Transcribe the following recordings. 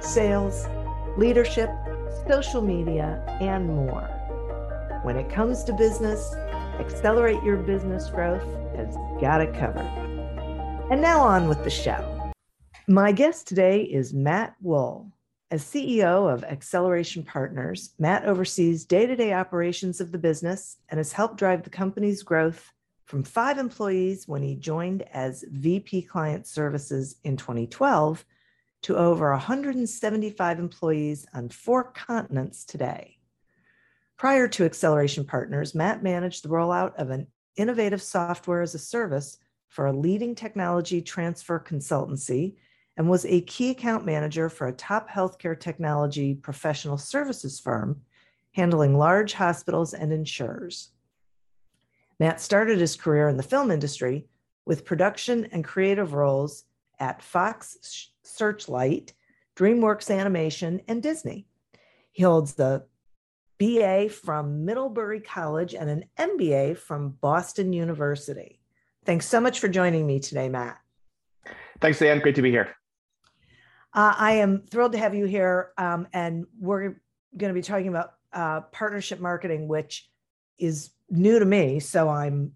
sales, leadership, social media, and more. When it comes to business, Accelerate Your Business Growth has got it covered. And now on with the show. My guest today is Matt Wool. As CEO of Acceleration Partners, Matt oversees day to day operations of the business and has helped drive the company's growth from five employees when he joined as VP Client Services in 2012 to over 175 employees on four continents today. Prior to Acceleration Partners, Matt managed the rollout of an innovative software as a service for a leading technology transfer consultancy and was a key account manager for a top healthcare technology professional services firm handling large hospitals and insurers. Matt started his career in the film industry with production and creative roles at Fox Searchlight, DreamWorks Animation, and Disney. He holds the BA from Middlebury College and an MBA from Boston University. Thanks so much for joining me today, Matt. Thanks, Dan. Great to be here. Uh, I am thrilled to have you here, um, and we're going to be talking about uh, partnership marketing, which is new to me. So I'm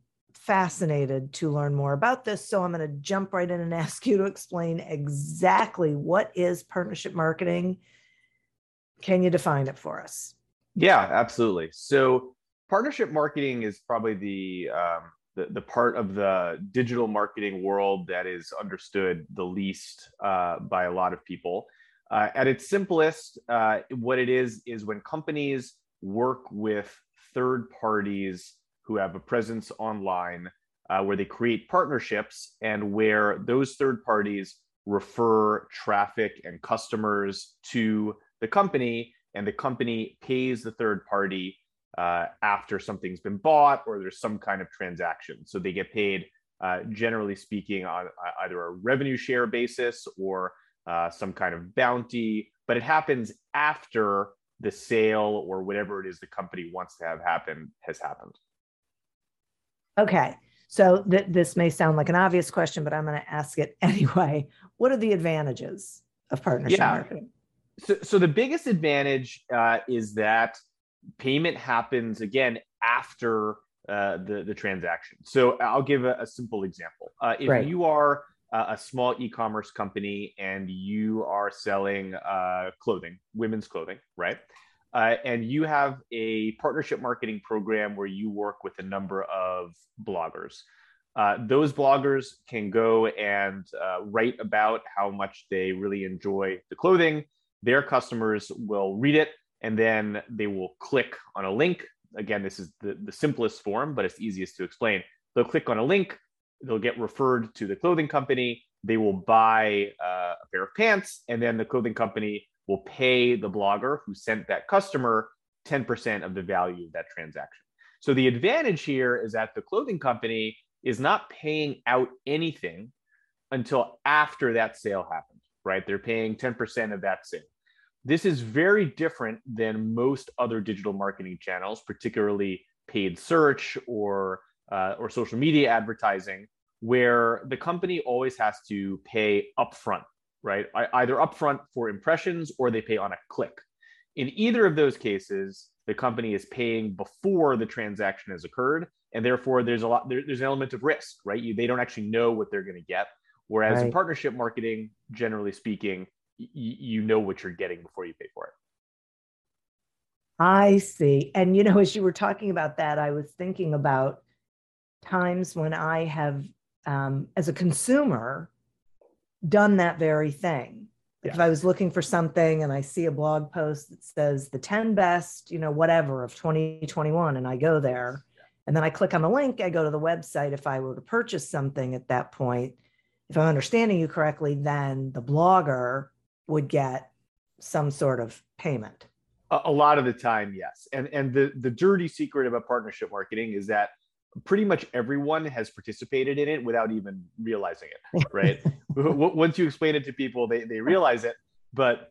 fascinated to learn more about this. So I'm going to jump right in and ask you to explain exactly what is partnership marketing. Can you define it for us? Yeah, absolutely. So partnership marketing is probably the um, the, the part of the digital marketing world that is understood the least uh, by a lot of people. Uh, at its simplest, uh, what it is is when companies work with third parties who have a presence online uh, where they create partnerships and where those third parties refer traffic and customers to the company and the company pays the third party uh, after something's been bought or there's some kind of transaction. So they get paid uh, generally speaking on uh, either a revenue share basis or uh, some kind of bounty but it happens after the sale or whatever it is the company wants to have happen has happened Okay. So th- this may sound like an obvious question, but I'm going to ask it anyway. What are the advantages of partnership yeah. marketing? So, so the biggest advantage uh, is that payment happens again after uh, the the transaction. So I'll give a, a simple example. Uh, if right. you are a small e-commerce company and you are selling uh, clothing, women's clothing, right? Uh, and you have a partnership marketing program where you work with a number of bloggers. Uh, those bloggers can go and uh, write about how much they really enjoy the clothing. Their customers will read it and then they will click on a link. Again, this is the, the simplest form, but it's easiest to explain. They'll click on a link, they'll get referred to the clothing company, they will buy uh, a pair of pants, and then the clothing company will pay the blogger who sent that customer 10% of the value of that transaction. So the advantage here is that the clothing company is not paying out anything until after that sale happened, right? They're paying 10% of that sale. This is very different than most other digital marketing channels, particularly paid search or uh, or social media advertising, where the company always has to pay upfront right? Either upfront for impressions or they pay on a click. In either of those cases, the company is paying before the transaction has occurred, and therefore there's a lot there, there's an element of risk, right? You, they don't actually know what they're going to get. Whereas right. in partnership marketing, generally speaking, y- you know what you're getting before you pay for it. I see. And, you know, as you were talking about that, I was thinking about times when I have, um, as a consumer, done that very thing. If I was looking for something and I see a blog post that says the 10 best, you know, whatever of 2021, and I go there and then I click on the link, I go to the website. If I were to purchase something at that point, if I'm understanding you correctly, then the blogger would get some sort of payment. A, lot of the time, yes. And and the the dirty secret about partnership marketing is that pretty much everyone has participated in it without even realizing it, right? Once you explain it to people, they they realize it. But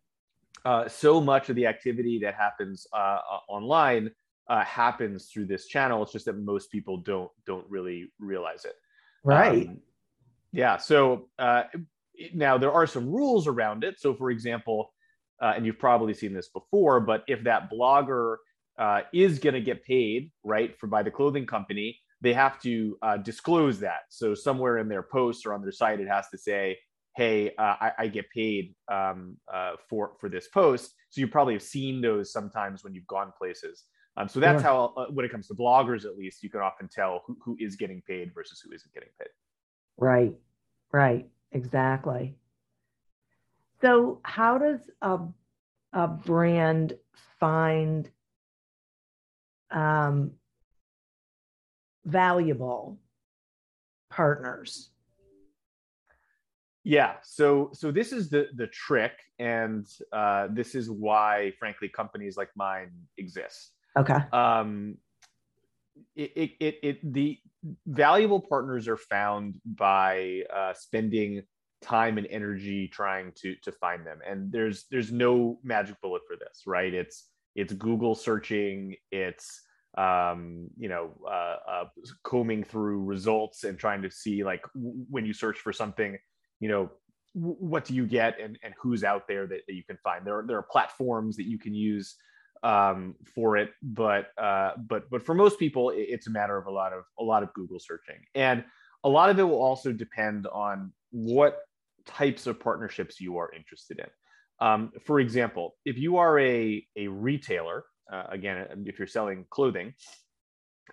uh, so much of the activity that happens uh, uh online uh, happens through this channel. It's just that most people don't don't really realize it. Right. Um, yeah. So uh, now there are some rules around it. So, for example, uh, and you've probably seen this before, but if that blogger uh, is going to get paid, right, for by the clothing company, they have to uh, disclose that. So somewhere in their post or on their site, it has to say, "Hey, uh, I, I, get paid um, uh, for for this post." So you probably have seen those sometimes when you've gone places. Um, so that's how, uh, when it comes to bloggers, at least, you can often tell who, who is getting paid versus who isn't getting paid. Right, right, exactly. So, how does a, a brand find um, valuable partners? Yeah, so so this is the the trick, and uh, this is why, frankly, companies like mine exist. Okay. Um, it, it, it, it the valuable partners are found by uh, spending time and energy trying to to find them and there's there's no magic bullet for this right it's it's google searching it's um you know uh, uh combing through results and trying to see like w- when you search for something you know w- what do you get and and who's out there that, that you can find there are, there are platforms that you can use um, for it, but uh, but but for most people, it's a matter of a lot of a lot of Google searching, and a lot of it will also depend on what types of partnerships you are interested in. Um, for example, if you are a a retailer, uh, again, if you're selling clothing,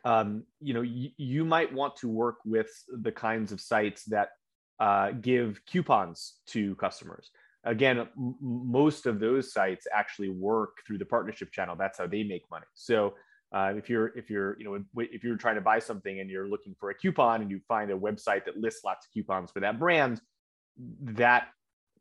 um, you know y- you might want to work with the kinds of sites that uh, give coupons to customers. Again m- most of those sites actually work through the partnership channel. That's how they make money. So uh, if you're if you're you know if you're trying to buy something and you're looking for a coupon and you find a website that lists lots of coupons for that brand that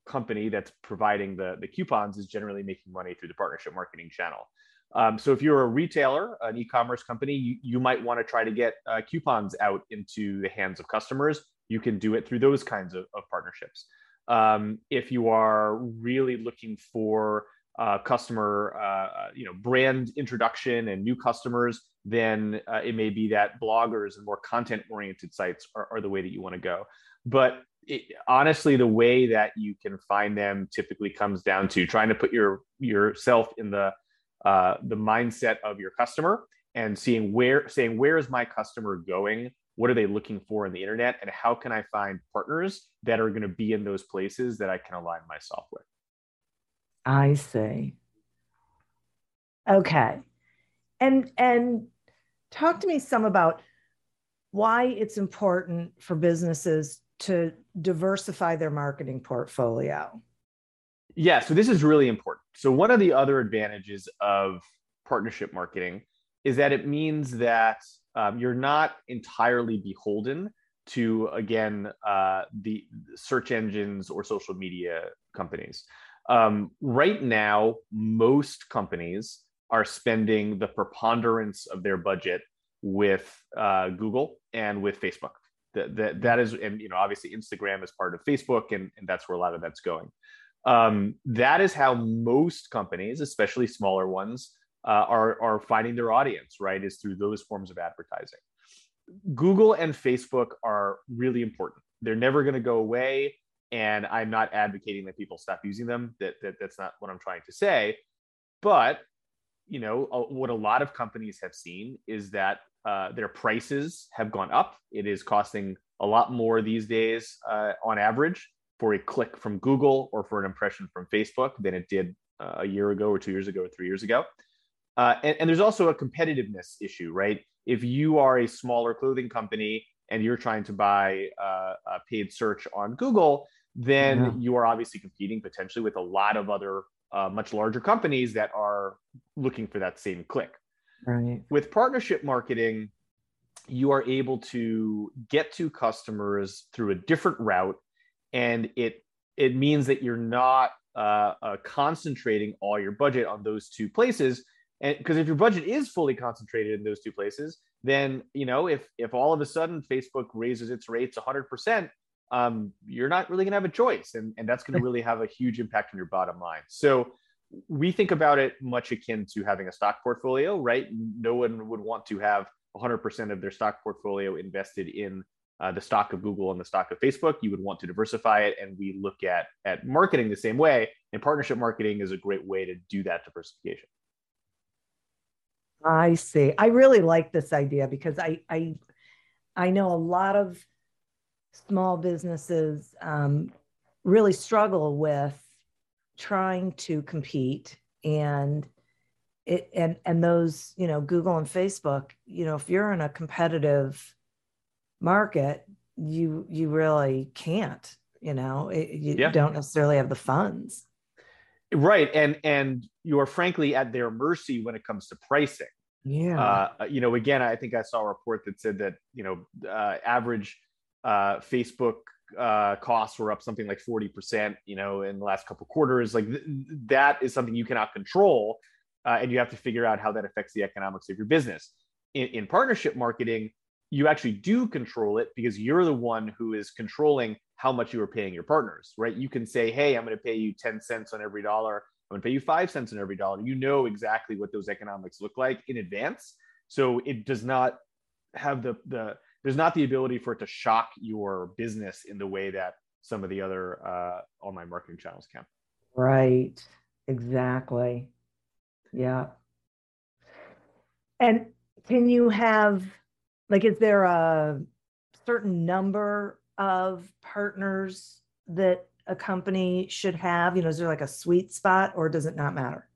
company that's providing the the coupons is generally making money through the partnership marketing channel um, so if you're a retailer an e-commerce company you, you might want to try to get uh, coupons out into the hands of customers you can do it through those kinds of, of partnerships um, if you are really looking for uh, customer, uh, uh, you know, brand introduction and new customers, then uh, it may be that bloggers and more content-oriented sites are, are the way that you want to go. But it, honestly, the way that you can find them typically comes down to trying to put your yourself in the uh, the mindset of your customer and seeing where saying where is my customer going? What are they looking for in the internet? And how can i find partners that are going to be in those places that i can align myself with? I see. Okay. And and talk to me some about why it's important for businesses to diversify their marketing portfolio yeah so this is really important so one of the other advantages of partnership marketing is that it means that um, you're not entirely beholden to again uh, the search engines or social media companies. Um, right now, most companies are spending the preponderance of their budget with uh, Google and with Facebook. That, that, that is, and you know, obviously Instagram is part of Facebook, and, and that's where a lot of that's going. Um, that is how most companies, especially smaller ones, uh, are are finding their audience right is through those forms of advertising. Google and facebook are really important. They're never going to go away and i'm not advocating that people stop using them. That, that that's not what i'm trying to say. But you know what a lot of companies have seen is that uh, their prices have gone up. It is costing a lot more these days uh, on average for a click from Google or for an impression from Facebook than it did uh, a year ago or two years ago or three years ago. Uh, and, and, there's also a competitiveness issue, right? If you are a smaller clothing company and you're trying to buy uh, a paid search on Google, then yeah. you are obviously competing potentially with a lot of other uh, much larger companies that are looking for that same click. Right. With partnership marketing, you are able to get to customers through a different route, and it it means that you're not uh, uh, concentrating all your budget on those two places. And because if your budget is fully concentrated in those two places, then you know if if all of a sudden Facebook raises its rates 100 percent, um, you're not really going to have a choice, and and that's going to really have a huge impact on your bottom line. So we think about it much akin to having a stock portfolio, right? No one would want to have 100% of their stock portfolio invested in uh, the stock of Google and the stock of Facebook. You would want to diversify it, and we look at at marketing the same way. And partnership marketing is a great way to do that diversification. I see. I really like this idea because I I I know a lot of small businesses um, really struggle with trying to compete and it and and those you know google and facebook you know if you're in a competitive market you you really can't you know? It, you yeah. don't necessarily have the funds. Right and and you are frankly at their mercy when it comes to pricing. Yeah. Uh, you know again i think i saw a report that said that you know uh, average uh, facebook uh, costs were up something like 40% you know in the last couple quarters. Like th- that is something you cannot control uh, and you have to figure out how that affects the economics of your business. In, in partnership marketing, you actually do control it because you're the one who is controlling how much you are paying your partners, right? You can say, hey, I'm going to pay you 10 cents on every dollar. I'm going to pay you five cents on every dollar. You know exactly what those economics look like in advance. So it does not have the, the there's not the ability for it to shock your business in the way that some of the other uh, online marketing channels can. Right. Exactly. Yeah. And can you have, like, is there a certain number of partners that a company should have? You know, is there like a sweet spot or does it not matter?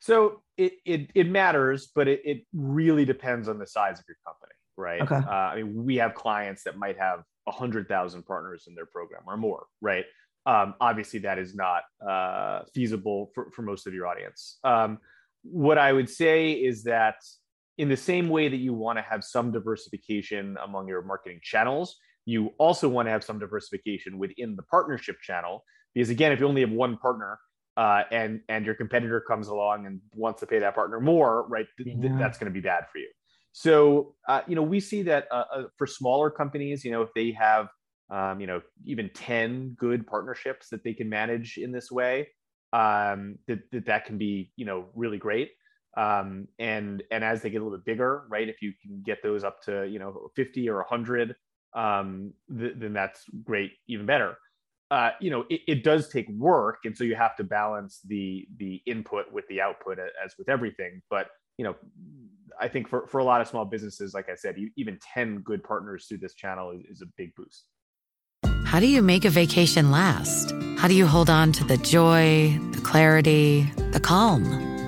So it it, it matters, but it, it really depends on the size of your company, right? Okay. Uh, I mean, we have clients that might have a hundred thousand partners in their program or more, right? Um, obviously, that is not uh, feasible for, for most of your audience. Um, what I would say is that in the same way that you want to have some diversification among your marketing channels, you also want to have some diversification within the partnership channel. Because again, if you only have one partner uh, and and your competitor comes along and wants to pay that partner more, right, th- yeah. th- that's going to be bad for you. So uh, you know, we see that uh, uh, for smaller companies, you know, if they have um, you know even ten good partnerships that they can manage in this way, um, that, that that can be you know really great. Um, and and as they get a little bit bigger, right? If you can get those up to you know 50 or 100, um, th- then that's great, even better. Uh, you know, it, it, does take work, and so you have to balance the the input with the output, as with everything. But you know, I think for for a lot of small businesses, like I said, even 10 good partners through this channel is, is a big boost. How do you make a vacation last? How do you hold on to the joy, the clarity, the calm?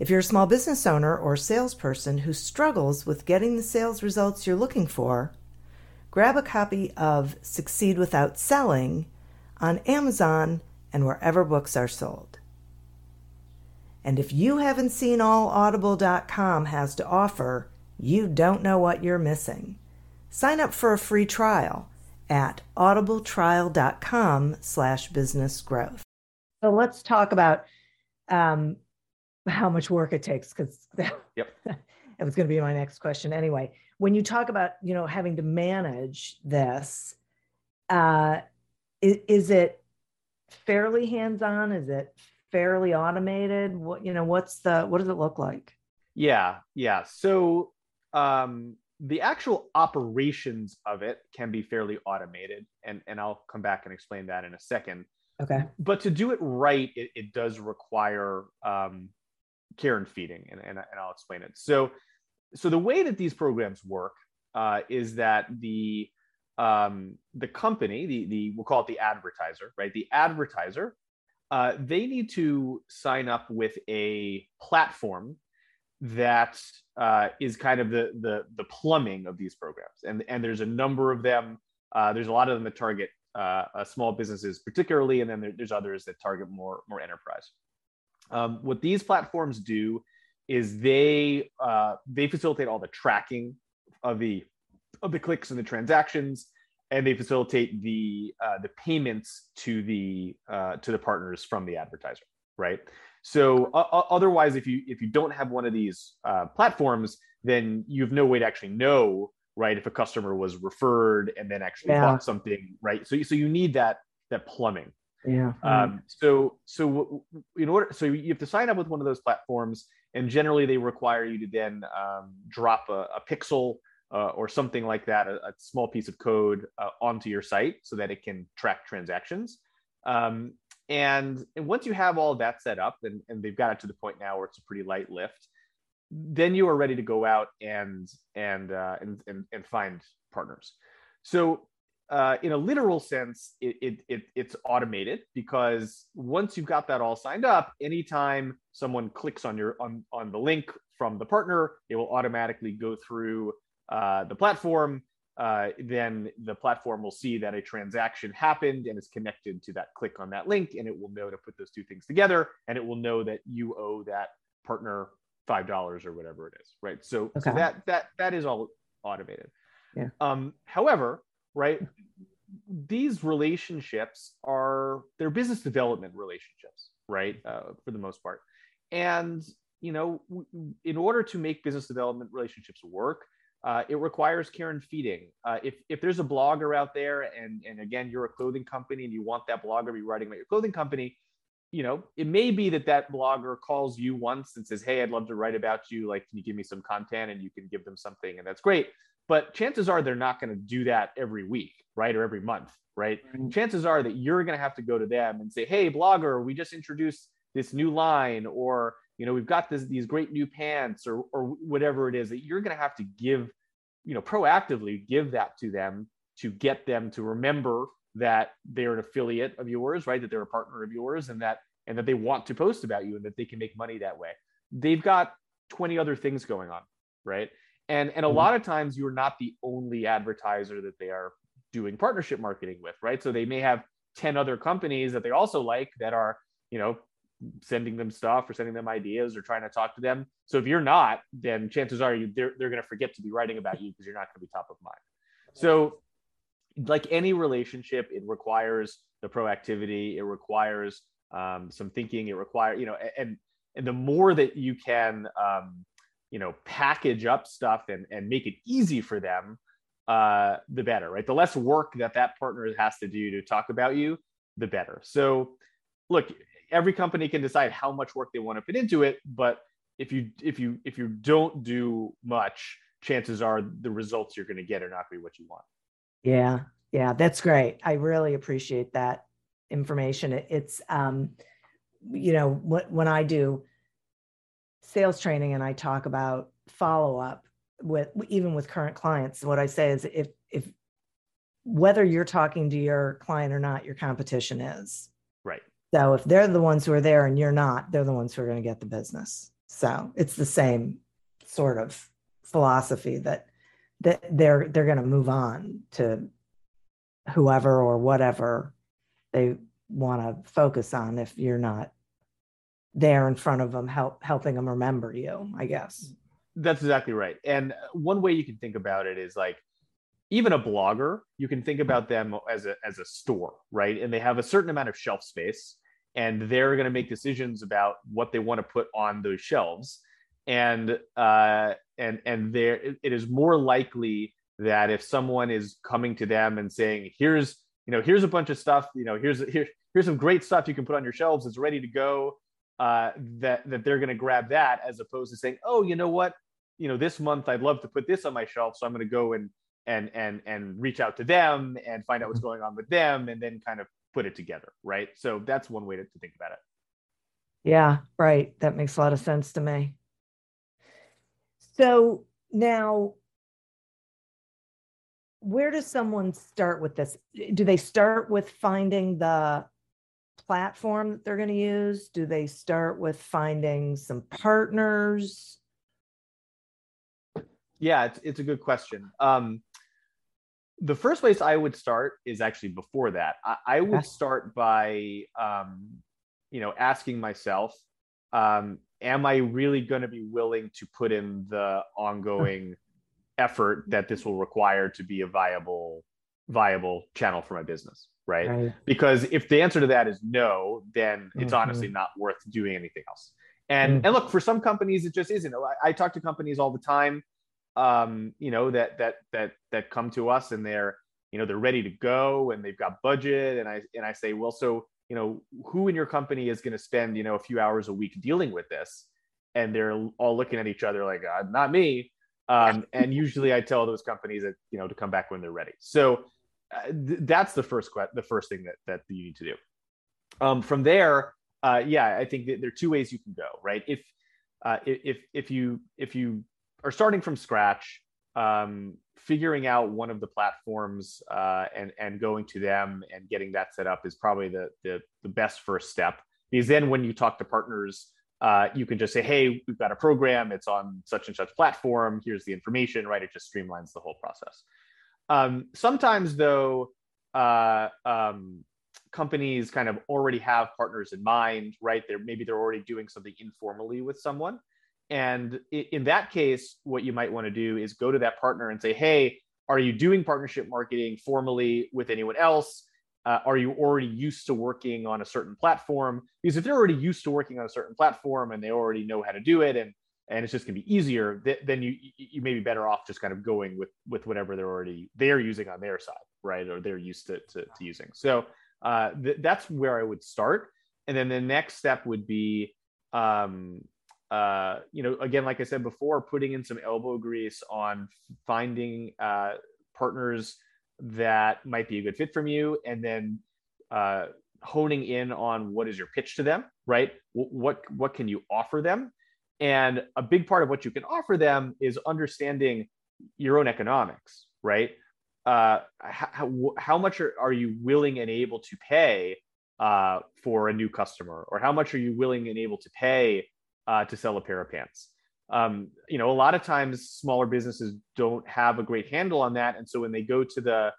If you're a small business owner or salesperson who struggles with getting the sales results you're looking for, grab a copy of Succeed Without Selling on Amazon and wherever books are sold. And if you haven't seen all audible.com has to offer, you don't know what you're missing. Sign up for a free trial at audibletrial.com slash business growth. So let's talk about um, how much work it takes because yep. it was going to be my next question anyway. When you talk about, you know, having to manage this, uh, is, is it fairly hands-on? Is it fairly automated? What, you know, what's the, what does it look like? Yeah. Yeah. So um, the actual operations of it can be fairly automated and and i'll come back and explain that in a second okay but to do it right it, it does require um, care and feeding and, and, and i'll explain it so so the way that these programs work uh, is that the um, the company the the we'll call it the advertiser right the advertiser uh, they need to sign up with a platform that uh, is kind of the, the the plumbing of these programs, and and there's a number of them. Uh, there's a lot of them that target uh, uh small businesses particularly, and then there, there's others that target more more enterprise. Um, what these platforms do is they uh, they facilitate all the tracking of the of the clicks and the transactions, and they facilitate the uh, the payments to the to the partners from the advertiser, right? So uh, otherwise, if you if you don't have one of these uh, platforms, then you have no way to actually know, right, if a customer was referred and then actually yeah. bought something, right? So so you need that that plumbing. Yeah. Um, so so in order, so you have to sign up with one of those platforms, and generally they require you to then um, drop a, a pixel uh, or something like that, a, a small piece of code uh, onto your site so that it can track transactions. Um, and, and once you have all that set up, and, and they've got it to the point now where it's a pretty light lift, then you are ready to go out and and uh, and, and, and find partners. So uh, in a literal sense, it, it, it, it's automated because once you've got that all signed up, anytime someone clicks on your on, on the link from the partner, it will automatically go through uh, the platform uh, then the platform will see that a transaction happened and is connected to that click on that link, and it will know to put those two things together, and it will know that you owe that partner five dollars or whatever it is, right? So, okay. so that that that is all automated. Yeah. Um, however, right, these relationships are they're business development relationships, right, uh, for the most part, and you know, in order to make business development relationships work, uh, it requires care and feeding. Uh, if, if there's a blogger out there and, and again, you're a clothing company and you want that blogger to be writing about your clothing company, you know, it may be that that blogger calls you once and says, Hey, I'd love to write about you. Like, can you give me some content? And you can give them something and that's great. But chances are they're not going to do that every week, right? Or every month, right? Mm-hmm. Chances are that you're going to have to go to them and say, Hey, blogger, we just introduced this new line or you know we've got this, these great new pants or, or whatever it is that you're going to have to give you know proactively give that to them to get them to remember that they're an affiliate of yours right that they're a partner of yours and that and that they want to post about you and that they can make money that way they've got 20 other things going on right and and a mm-hmm. lot of times you're not the only advertiser that they are doing partnership marketing with right so they may have 10 other companies that they also like that are you know sending them stuff or sending them ideas or trying to talk to them. So if you're not, then chances are you they're, they're going to forget to be writing about you because you're not going to be top of mind. So like any relationship, it requires the proactivity. It requires um, some thinking. It requires, you know, and, and the more that you can, um, you know, package up stuff and, and make it easy for them, uh, the better, right? The less work that that partner has to do to talk about you, the better. So look, every company can decide how much work they want to put into it but if you if you if you don't do much chances are the results you're going to get are not going to be what you want yeah yeah that's great i really appreciate that information it, it's um you know what when i do sales training and i talk about follow up with even with current clients what i say is if if whether you're talking to your client or not your competition is right so if they're the ones who are there and you're not, they're the ones who are going to get the business. So it's the same sort of philosophy that that they're they're going to move on to whoever or whatever they want to focus on if you're not there in front of them, help helping them remember you, I guess. That's exactly right. And one way you can think about it is like even a blogger, you can think about them as a as a store, right? And they have a certain amount of shelf space and they're going to make decisions about what they want to put on those shelves. And uh and and there it is more likely that if someone is coming to them and saying, here's, you know, here's a bunch of stuff, you know, here's here, here's some great stuff you can put on your shelves, it's ready to go uh, that that they're going to grab that as opposed to saying, oh, you know what, you know, this month I'd love to put this on my shelf, so I'm going to go and and and and reach out to them and find out what's mm-hmm. going on with them, and then kind of put it together, right? So that's one way to, to think about it. Yeah, right. That makes a lot of sense to me. So now where does someone start with this? Do they start with finding the platform that they're going to use? Do they start with finding some partners? Yeah, it's, it's a good question. Um, the first place I would start is actually before that. I, I would start by, um, you know, asking myself, um, am I really going to be willing to put in the ongoing effort that this will require to be a viable, viable channel for my business? right? right? Because if the answer to that is no, then it's mm-hmm. honestly not worth doing anything else. And mm-hmm. and look, for some companies, it just isn't. I, I talk to companies all the time, um, you know, that that that that come to us and they're you know they're ready to go and they've got budget, and I and I say, well, so you know, who in your company is going to spend you know a few hours a week dealing with this? And they're all looking at each other like, uh, not me. Um, and usually I tell those companies that you know to come back when they're ready. So th- that's the first que- the first thing that that you need to do. Um, from there, uh, yeah, I think there are two ways you can go. Right, if uh, if if you if you are starting from scratch, um, figuring out one of the platforms uh, and and going to them and getting that set up is probably the the, the best first step. Because then when you talk to partners, uh, you can just say, "Hey, we've got a program. It's on such and such platform. Here's the information." Right? It just streamlines the whole process. Um, sometimes, though, uh, um, companies kind of already have partners in mind, right? They're maybe they're already doing something informally with someone, and in that case, what you might want to do is go to that partner and say, "Hey, are you doing partnership marketing formally with anyone else?" Uh, are you already used to working on a certain platform? Because if they're already used to working on a certain platform and they already know how to do it, and and it's just going to be easier, th- then you you may be better off just kind of going with with whatever they're already they're using on their side, right? Or they're used to to, to using. So uh, th- that's where I would start, and then the next step would be, um, uh, you know, again, like I said before, putting in some elbow grease on finding uh, partners that might be a good fit from you, and then uh, honing in on what is your pitch to them, right? W- what what can you offer them? And a big part of what you can offer them is understanding your own economics, right? Uh, how, how much are, are you willing and able to pay uh, for a new customer, or how much are you willing and able to pay uh, to sell a pair of pants? Um, you know, a lot of times smaller businesses don't have a great handle on that, and so when they go to the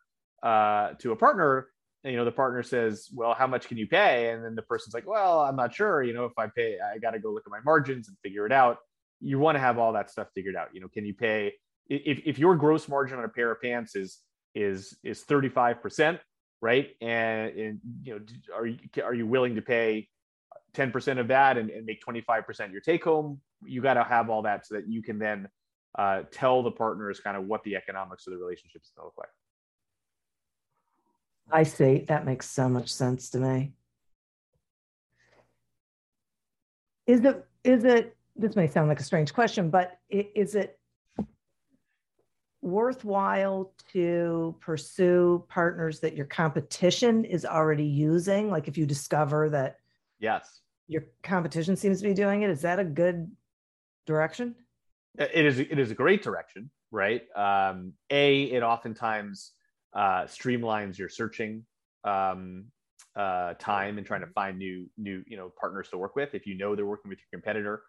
uh, to a partner, you know the partner says well how much can you pay? And then the person's like well i'm not sure you know if i pay i got to go look at my margins and figure it out. You want to have all that stuff figured out you know can you pay if, if your gross margin on a pair of pants is is is 35% right? And, and you know are you are you willing to pay 10% of that and, and make 25% your take home? You got to have all that so that you can then uh, tell the partners kind of what the economics of the relationship is going to look like I see. That makes so much sense to me. Is it, is it, this may sound like a strange question, but is it worthwhile to pursue partners that your competition is already using? Like if you discover that yes, your competition seems to be doing it, is that a good direction? It is. It is a great direction, right? Um, a, it oftentimes uh, streamlines your searching um, uh, time and trying to find new new you know partners to work with. If you know they're working with your competitor,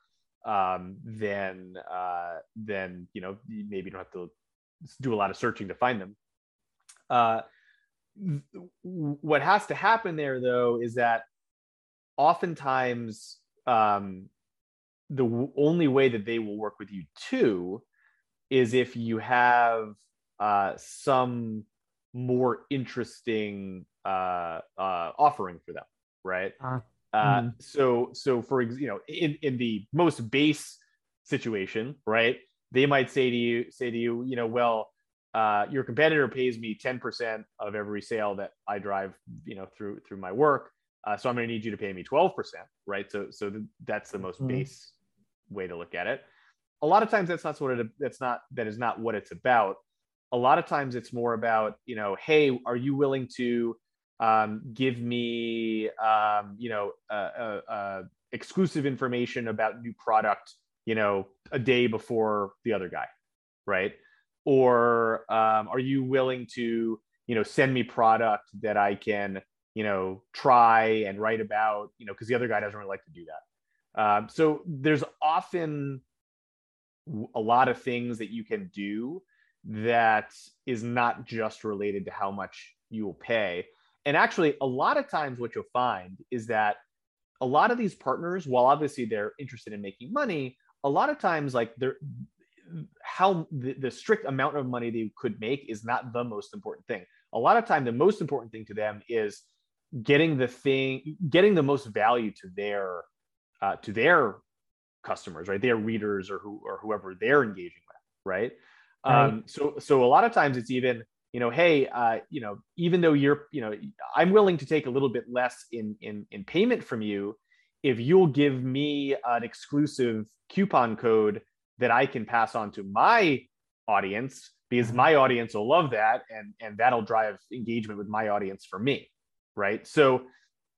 um, then uh, then you know maybe you don't have to do a lot of searching to find them. Uh, what has to happen there though is that oftentimes um, the w- only way that they will work with you too is if you have uh, some more interesting uh, uh, offering for them, right? Uh, mm. So, so for you know, in in the most base situation, right? They might say to you, say to you, you know, well, uh, your competitor pays me 10% of every sale that I drive, you know, through through my work. Uh, so I'm going to need you to pay me 12%, right? So so th- that's the most mm-hmm. base way to look at it. A lot of times that's not what it that's not that is not what it's about. A lot of times it's more about, you know, hey, are you willing to um, give me, um, you know, uh, uh, uh, exclusive information about new product, you know, a day before the other guy, right? or um, are you willing to you know send me product that i can you know try and write about you know because the other guy doesn't really like to do that um, so there's often a lot of things that you can do that is not just related to how much you will pay and actually a lot of times what you'll find is that a lot of these partners while obviously they're interested in making money a lot of times like they're how the, the, strict amount of money they could make is not the most important thing. A lot of time, the most important thing to them is getting the thing, getting the most value to their uh, to their customers, right? Their readers or who or whoever they're engaging with, right? Right. Um, so so a lot of times it's even you know, hey, uh, you know, even though you're, you know, I'm willing to take a little bit less in in in payment from you if you'll give me an exclusive coupon code that I can pass on to my audience because mm-hmm. my audience will love that and and that'll drive engagement with my audience for me right so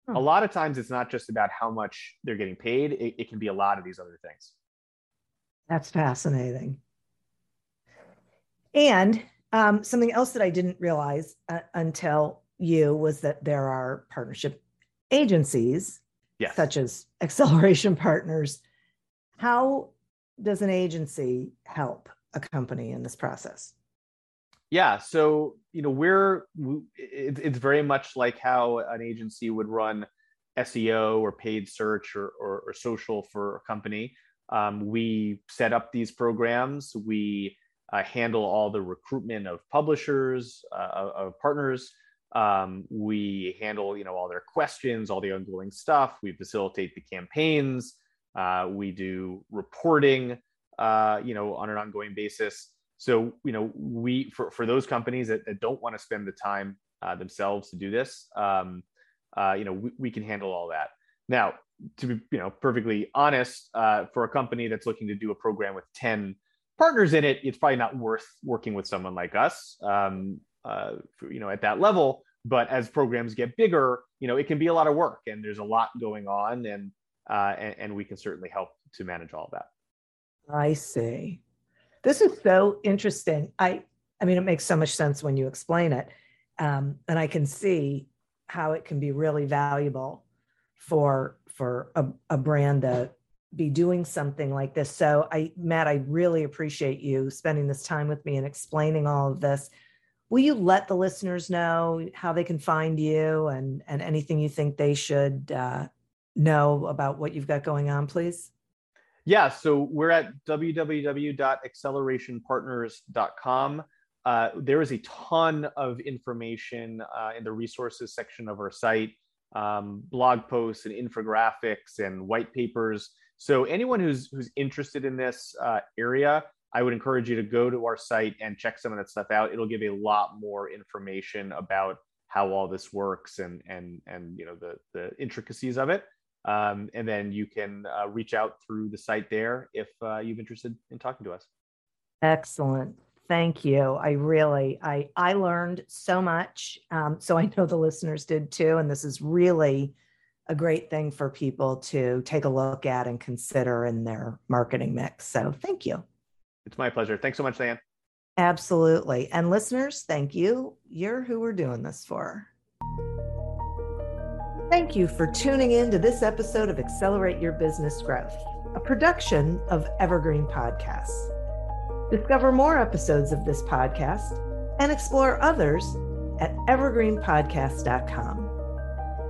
a lot of times it's not just about how much they're getting paid it, it can be a lot of these other things that's fascinating and um, something else that i didn't realize uh, until you was that there are partnership agencies yes. such as acceleration partners how does an agency help a company in this process? Yeah, so you know we're it's very much like how an agency would run SEO or paid search or, or, or social for a company. Um, we set up these programs. We uh, handle all the recruitment of publishers, uh, of partners. Um, we handle, you know, all their questions, all the ongoing stuff. We facilitate the campaigns. Uh, we do reporting, uh, you know, on an ongoing basis. So, you know, we for, for those companies that, that don't want to spend the time uh, themselves to do this, um, uh, you know, we, we, can handle all that. Now, to be, you know, perfectly honest, for a company that's looking to do a program with 10 partners in it, it's probably not worth working with someone like us, um, for, you know, at that level. But as programs get bigger, you know, it can be a lot of work and there's a lot going on. And uh, and, and, we can certainly help to manage all that. I see. This is so interesting. I I mean, it makes so much sense when you explain it, um, and I can see how it can be really valuable for for a, a brand to be doing something like this. So, I Matt, I really appreciate you spending this time with me and explaining all of this. Will you let the listeners know how they can find you and and anything you think they should uh, know about what you've got going on, please? Yeah, so we're at www.accelerationpartners.com. Uh, there is a ton of information uh, in the resources section of our site, um, blog posts and infographics and white papers. So anyone who's who's interested in this uh, area, I would encourage you to go to our site and check some of that stuff out. It'll give a lot more information about how all this works and and and you know the the intricacies of it. Um, and then you can uh, reach out through the site there if uh, you're interested in talking to us. Excellent. Thank you. I really, I, I learned so much. Um, so I know the listeners did too. And this is really a great thing for people to take a look at and consider in their marketing mix. So thank you. It's my pleasure. Thanks so much, Dan. Absolutely. And listeners, thank you. You're who we're doing this for. Thank you for tuning in to this episode of Accelerate Your Business Growth, a production of Evergreen Podcasts. Discover more episodes of this podcast and explore others at evergreenpodcast.com.